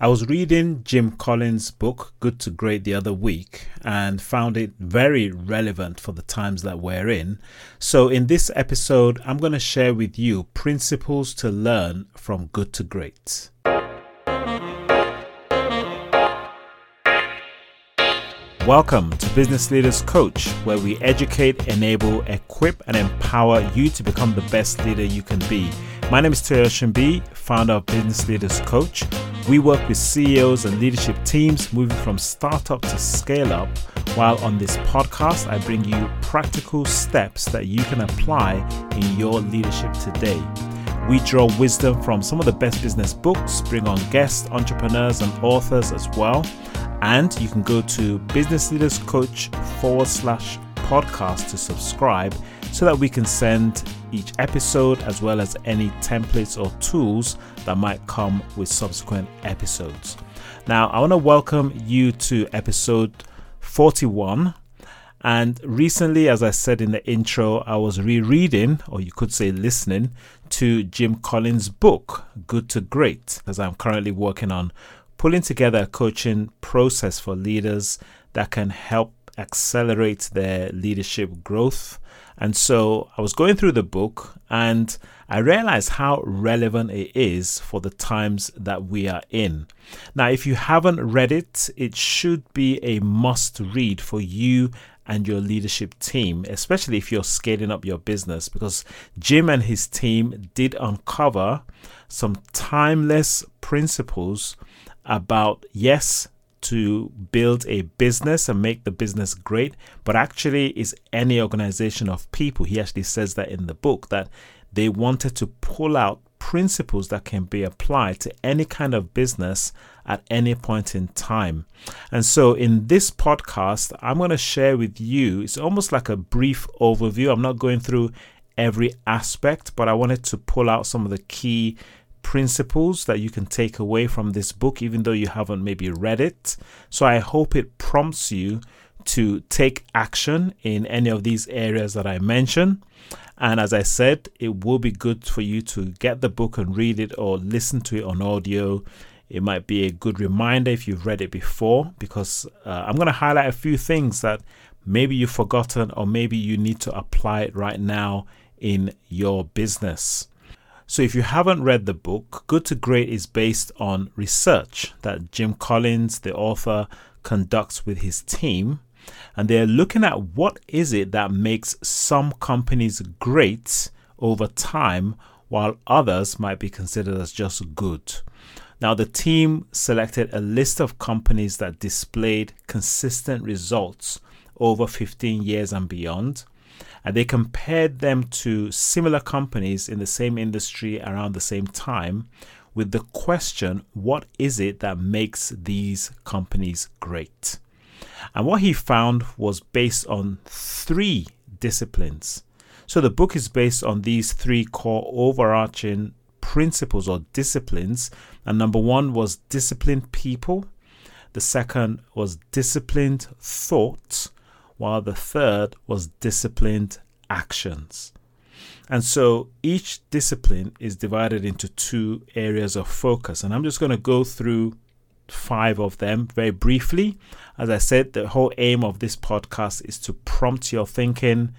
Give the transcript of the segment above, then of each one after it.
I was reading Jim Collins' book, Good to Great, the other week and found it very relevant for the times that we're in. So, in this episode, I'm going to share with you principles to learn from Good to Great. Welcome to Business Leaders Coach, where we educate, enable, equip, and empower you to become the best leader you can be. My name is Toyo B, founder of Business Leaders Coach we work with CEOs and leadership teams moving from startup to scale up, while on this podcast, I bring you practical steps that you can apply in your leadership today. We draw wisdom from some of the best business books, bring on guest entrepreneurs and authors as well. And you can go to Business Leaders Coach forward slash podcast to subscribe so that we can send each episode as well as any templates or tools that might come with subsequent episodes. Now, I want to welcome you to episode 41. And recently, as I said in the intro, I was rereading, or you could say listening, to Jim Collins' book, Good to Great, as I'm currently working on pulling together a coaching process for leaders that can help accelerate their leadership growth and so I was going through the book and I realized how relevant it is for the times that we are in. Now, if you haven't read it, it should be a must read for you and your leadership team, especially if you're scaling up your business, because Jim and his team did uncover some timeless principles about, yes, to build a business and make the business great, but actually is any organization of people. He actually says that in the book that they wanted to pull out principles that can be applied to any kind of business at any point in time. And so in this podcast, I'm going to share with you, it's almost like a brief overview. I'm not going through every aspect, but I wanted to pull out some of the key principles that you can take away from this book, even though you haven't maybe read it. So I hope it prompts you to take action in any of these areas that I mentioned. And as I said, it will be good for you to get the book and read it or listen to it on audio. It might be a good reminder if you've read it before, because uh, I'm going to highlight a few things that maybe you've forgotten or maybe you need to apply it right now in your business. So, if you haven't read the book, Good to Great is based on research that Jim Collins, the author, conducts with his team. And they're looking at what is it that makes some companies great over time while others might be considered as just good. Now, the team selected a list of companies that displayed consistent results over 15 years and beyond and they compared them to similar companies in the same industry around the same time with the question what is it that makes these companies great? And what he found was based on three disciplines. So the book is based on these three core overarching principles or disciplines. And number one was disciplined people, the second was disciplined thought, while the third was disciplined actions. And so each discipline is divided into two areas of focus. And I'm just going to go through five of them very briefly. As I said, the whole aim of this podcast is to prompt your thinking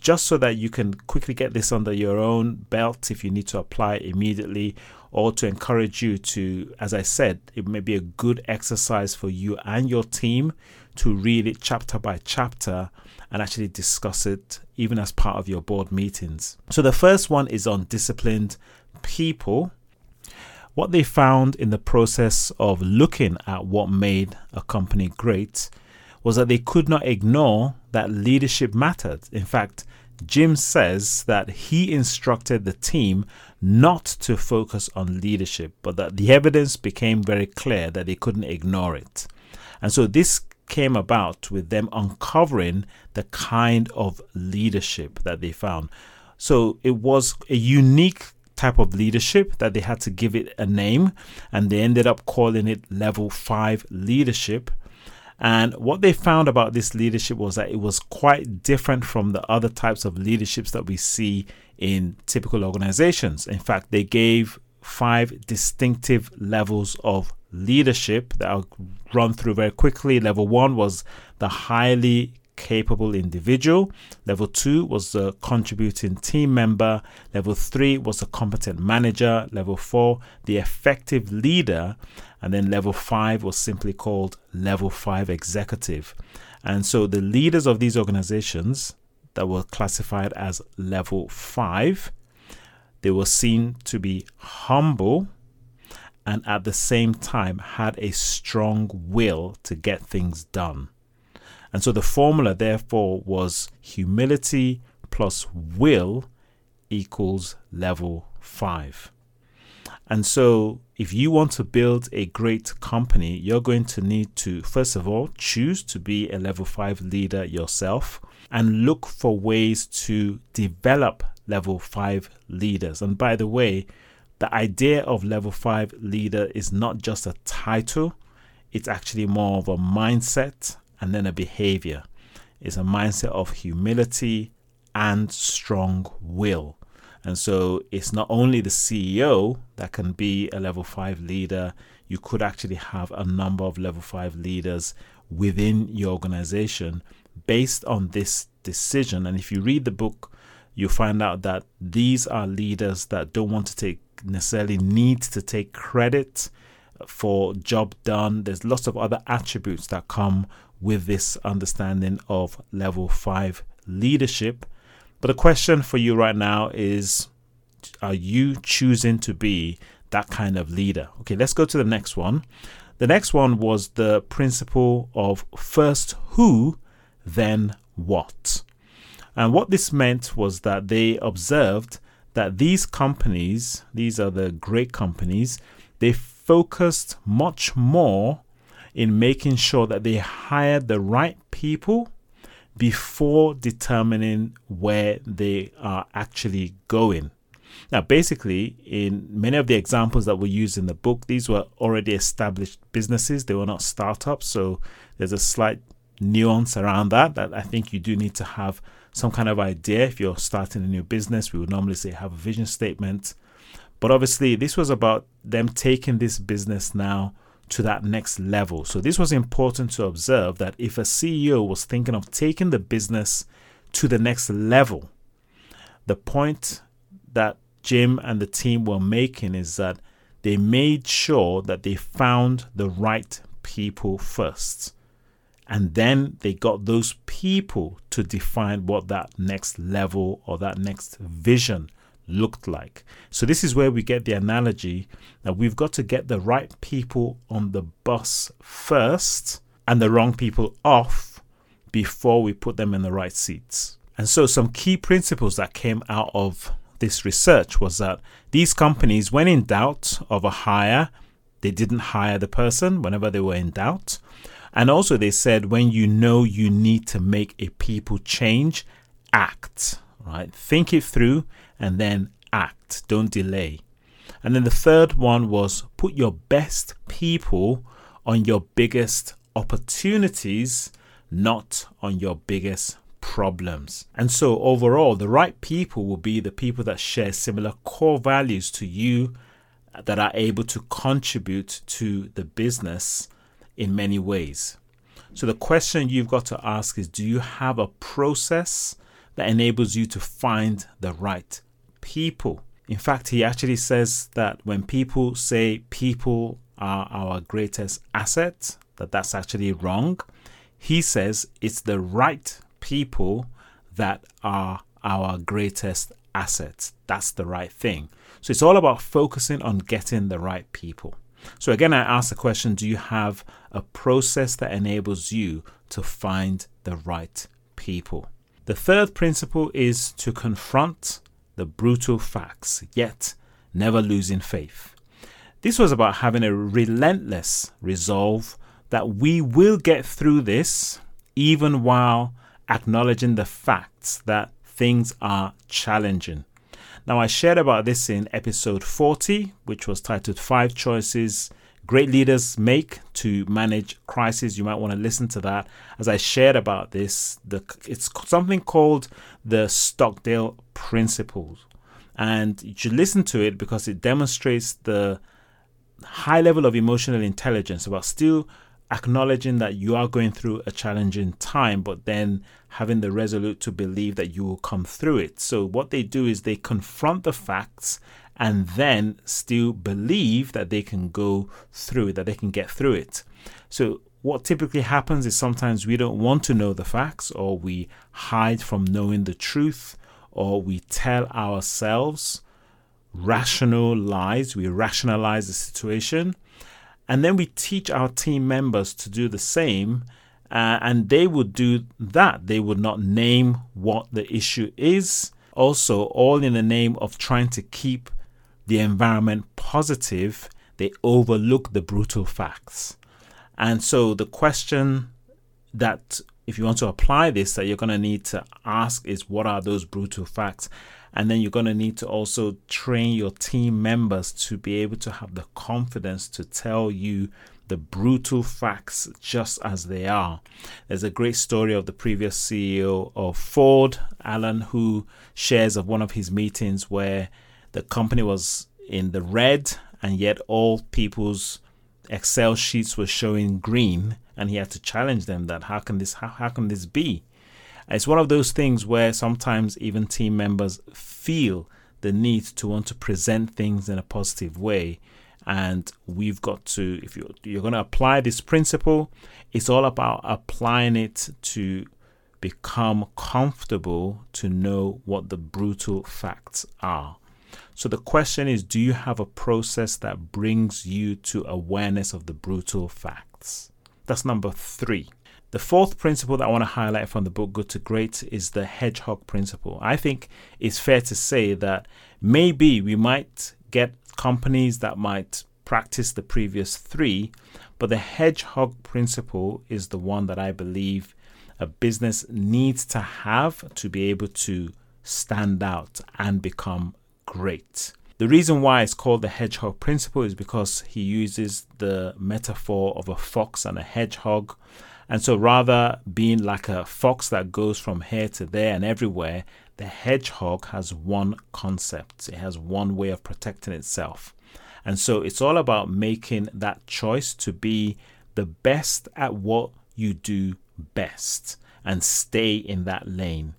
just so that you can quickly get this under your own belt if you need to apply immediately or to encourage you to, as I said, it may be a good exercise for you and your team to read it chapter by chapter and actually discuss it even as part of your board meetings. So the first one is on disciplined people. What they found in the process of looking at what made a company great was that they could not ignore that leadership mattered. In fact, Jim says that he instructed the team not to focus on leadership, but that the evidence became very clear that they couldn't ignore it. And so this came about with them uncovering the kind of leadership that they found. So it was a unique type of leadership that they had to give it a name, and they ended up calling it level five leadership. And what they found about this leadership was that it was quite different from the other types of leaderships that we see in typical organizations. In fact, they gave five distinctive levels of leadership that I'll run through very quickly. Level one was the highly capable individual. Level two was the contributing team member. Level three was the competent manager. Level four, the effective leader. And then level five was simply called level five executive. And so the leaders of these organizations that were classified as level five, they were seen to be humble and at the same time had a strong will to get things done. And so the formula, therefore, was humility plus will equals level five. And so, if you want to build a great company, you're going to need to, first of all, choose to be a level five leader yourself and look for ways to develop level five leaders. And by the way, the idea of level five leader is not just a title, it's actually more of a mindset and then a behavior. It's a mindset of humility and strong will. And so it's not only the CEO that can be a level five leader, you could actually have a number of level five leaders within your organization based on this decision. And if you read the book, you'll find out that these are leaders that don't want to take necessarily need to take credit for job done. There's lots of other attributes that come with this understanding of level five leadership. But the question for you right now is Are you choosing to be that kind of leader? Okay, let's go to the next one. The next one was the principle of first who, then what. And what this meant was that they observed that these companies, these are the great companies, they focused much more in making sure that they hired the right people before determining where they are actually going. Now, basically, in many of the examples that were used in the book, these were already established businesses. They were not startups. So there's a slight nuance around that that I think you do need to have some kind of idea. If you're starting a new business, we would normally say have a vision statement. But obviously, this was about them taking this business now to that next level. So, this was important to observe that if a CEO was thinking of taking the business to the next level, the point that Jim and the team were making is that they made sure that they found the right people first. And then they got those people to define what that next level or that next vision looked like. So, this is where we get the analogy that we've got to get the right people on the bus first and the wrong people off before we put them in the right seats. And so, some key principles that came out of this research was that these companies, when in doubt of a hire, they didn't hire the person whenever they were in doubt. And also, they said when you know you need to make a people change, act, right? Think it through and then act. Don't delay. And then the third one was put your best people on your biggest opportunities, not on your biggest problems. And so, overall, the right people will be the people that share similar core values to you that are able to contribute to the business in many ways. So, the question you've got to ask is Do you have a process that enables you to find the right people. In fact, he actually says that when people say people are our greatest asset, that that's actually wrong. He says it's the right people that are our greatest assets. That's the right thing. So it's all about focusing on getting the right people. So again, I ask the question Do you have a process that enables you to find the right people? The third principle is to confront the brutal facts, yet never losing faith. This was about having a relentless resolve that we will get through this even while acknowledging the facts that things are challenging. Now, I shared about this in episode 40, which was titled Five Choices great leaders make to manage crisis. You might want to listen to that. As I shared about this, the, it's something called the Stockdale Principles. And you should listen to it because it demonstrates the high level of emotional intelligence about still acknowledging that you are going through a challenging time, but then having the resolute to believe that you will come through it. So, what they do is they confront the facts and then still believe that they can go through that they can get through it. So, what typically happens is sometimes we don't want to know the facts, or we hide from knowing the truth, or we tell ourselves rational lies, we rationalize the situation and then we teach our team members to do the same. Uh, and they would do that. They would not name what the issue is. Also, all in the name of trying to keep the environment positive, they overlook the brutal facts. And so, the question that if you want to apply this that you're going to need to ask is what are those brutal facts and then you're going to need to also train your team members to be able to have the confidence to tell you the brutal facts just as they are. There's a great story of the previous CEO of Ford, Alan, who shares of one of his meetings where the company was in the red and yet all people's Excel sheets were showing green and he had to challenge them that how can this how, how can this be? It's one of those things where sometimes even team members feel the need to want to present things in a positive way. And we've got to, if you're, you're going to apply this principle, it's all about applying it to become comfortable to know what the brutal facts are. So the question is do you have a process that brings you to awareness of the brutal facts? That's number three. The fourth principle that I want to highlight from the book Good to Great is the hedgehog principle. I think it's fair to say that maybe we might get companies that might practice the previous three, but the hedgehog principle is the one that I believe a business needs to have to be able to stand out and become great. The reason why it's called the hedgehog principle is because he uses the metaphor of a fox and a hedgehog and so rather being like a fox that goes from here to there and everywhere, the hedgehog has one concept. It has one way of protecting itself. And so it's all about making that choice to be the best at what you do best and stay in that lane.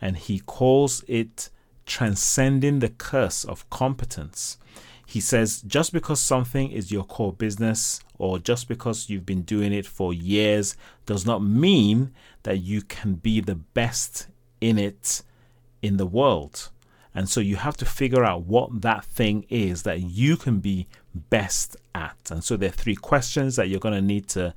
And he calls it transcending the curse of competence. He says just because something is your core business or just because you've been doing it for years does not mean that you can be the best in it in the world. And so you have to figure out what that thing is that you can be best at. And so there are three questions that you're going to need to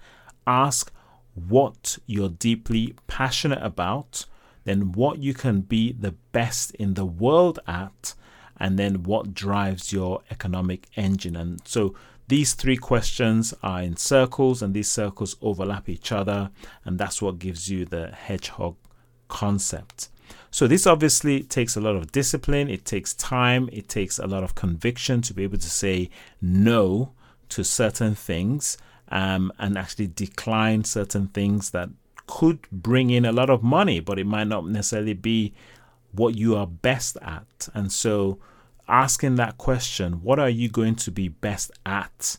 ask what you're deeply passionate about, then what you can be the best in the world at, and then what drives your economic engine. And so these three questions are in circles, and these circles overlap each other, and that's what gives you the hedgehog concept. So, this obviously takes a lot of discipline, it takes time, it takes a lot of conviction to be able to say no to certain things um, and actually decline certain things that could bring in a lot of money, but it might not necessarily be what you are best at. And so, asking that question, what are you going to be best at,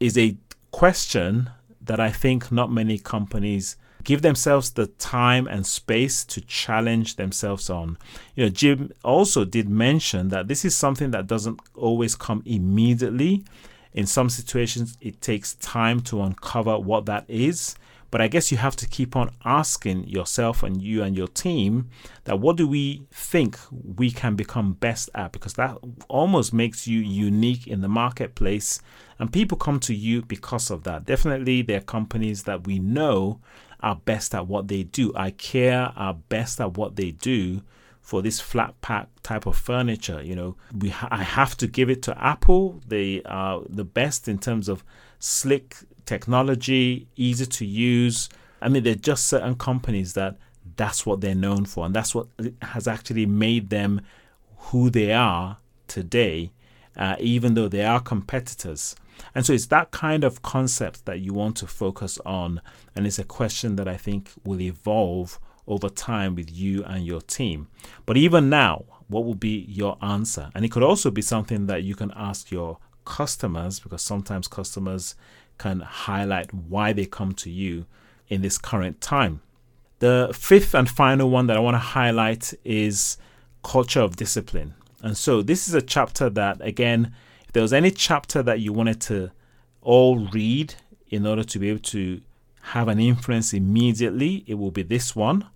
is a question that I think not many companies give themselves the time and space to challenge themselves on. You know, Jim also did mention that this is something that doesn't always come immediately. In some situations, it takes time to uncover what that is. But I guess you have to keep on asking yourself and you and your team that what do we think we can become best at? Because that almost makes you unique in the marketplace. And people come to you because of that. Definitely, there are companies that we know are best at what they do. IKEA are best at what they do for this flat pack type of furniture. You know, we ha- I have to give it to Apple. They are the best in terms of slick technology, easy to use. I mean, there are just certain companies that that's what they're known for, and that's what has actually made them who they are today, uh, even though they are competitors. And so it's that kind of concept that you want to focus on, and it's a question that I think will evolve over time with you and your team. But even now, what will be your answer? And it could also be something that you can ask your customers because sometimes customers can highlight why they come to you in this current time. The fifth and final one that I want to highlight is culture of discipline. And so this is a chapter that, again, if there was any chapter that you wanted to all read in order to be able to have an influence immediately, it will be this one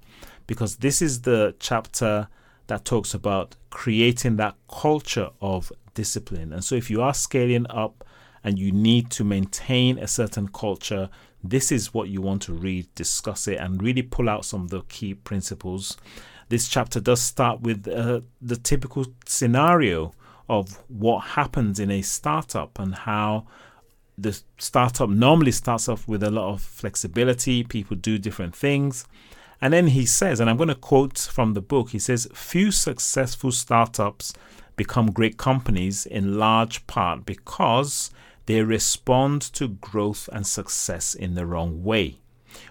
because this is the chapter that talks about creating that culture of discipline. And so, if you are scaling up and you need to maintain a certain culture, this is what you want to read, discuss it, and really pull out some of the key principles. This chapter does start with uh, the typical scenario of what happens in a startup and how the startup normally starts off with a lot of flexibility. People do different things. And then he says, and I'm going to quote from the book he says, Few successful startups become great companies in large part because they respond to growth and success in the wrong way.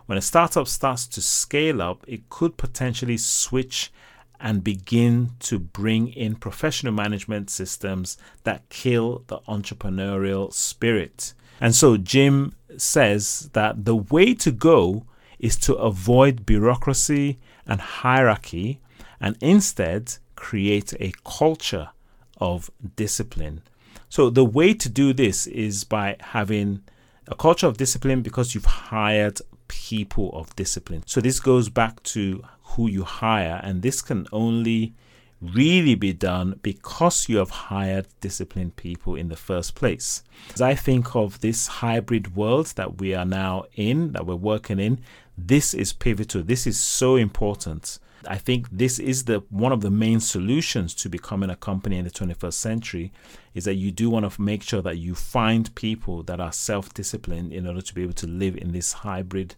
When a startup starts to scale up, it could potentially switch and begin to bring in professional management systems that kill the entrepreneurial spirit. And so Jim says that the way to go is to avoid bureaucracy and hierarchy and instead create a culture of discipline. So, the way to do this is by having a culture of discipline because you've hired people of discipline. So, this goes back to who you hire, and this can only really be done because you have hired disciplined people in the first place. As I think of this hybrid world that we are now in, that we're working in, this is pivotal. This is so important. I think this is the one of the main solutions to becoming a company in the 21st century is that you do want to make sure that you find people that are self-disciplined in order to be able to live in this hybrid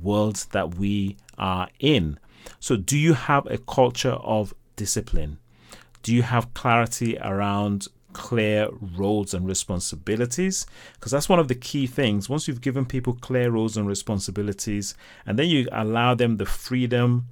world that we are in. So do you have a culture of discipline? Do you have clarity around clear roles and responsibilities because that's one of the key things. Once you've given people clear roles and responsibilities and then you allow them the freedom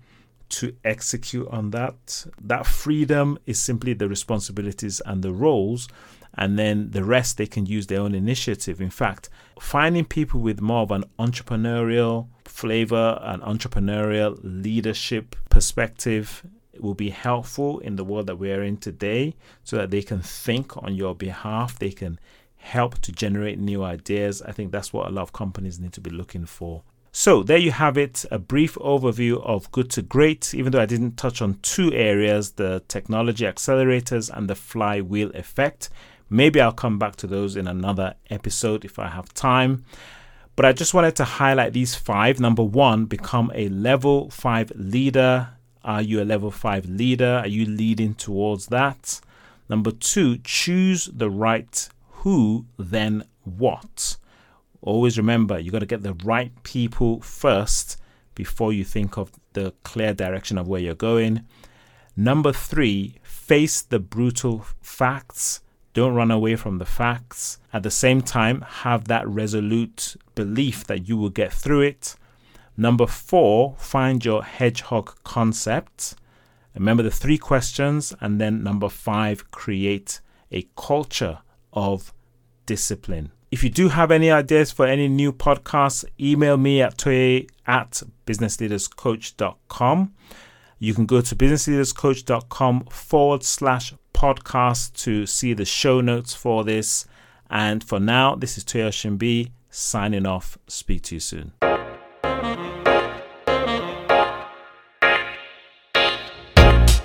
to execute on that that freedom is simply the responsibilities and the roles and then the rest they can use their own initiative. In fact finding people with more of an entrepreneurial flavor an entrepreneurial leadership perspective will be helpful in the world that we are in today so that they can think on your behalf. They can help to generate new ideas. I think that's what a lot of companies need to be looking for. So, there you have it a brief overview of good to great. Even though I didn't touch on two areas the technology accelerators and the flywheel effect. Maybe I'll come back to those in another episode if I have time. But I just wanted to highlight these five. Number one, become a level five leader are you a level 5 leader? Are you leading towards that? Number two, choose the right who, then what. Always remember, you got to get the right people first before you think of the clear direction of where you're going. Number three, face the brutal facts. Don't run away from the facts. At the same time, have that resolute belief that you will get through it. Number four, find your hedgehog concept. Remember the three questions. And then number five, create a culture of discipline. If you do have any ideas for any new podcasts, email me at toye at businessleaderscoach.com. You can go to businessleaderscoach.com forward slash podcast to see the show notes for this. And for now, this is Toye Oshunbiyi signing off. Speak to you soon.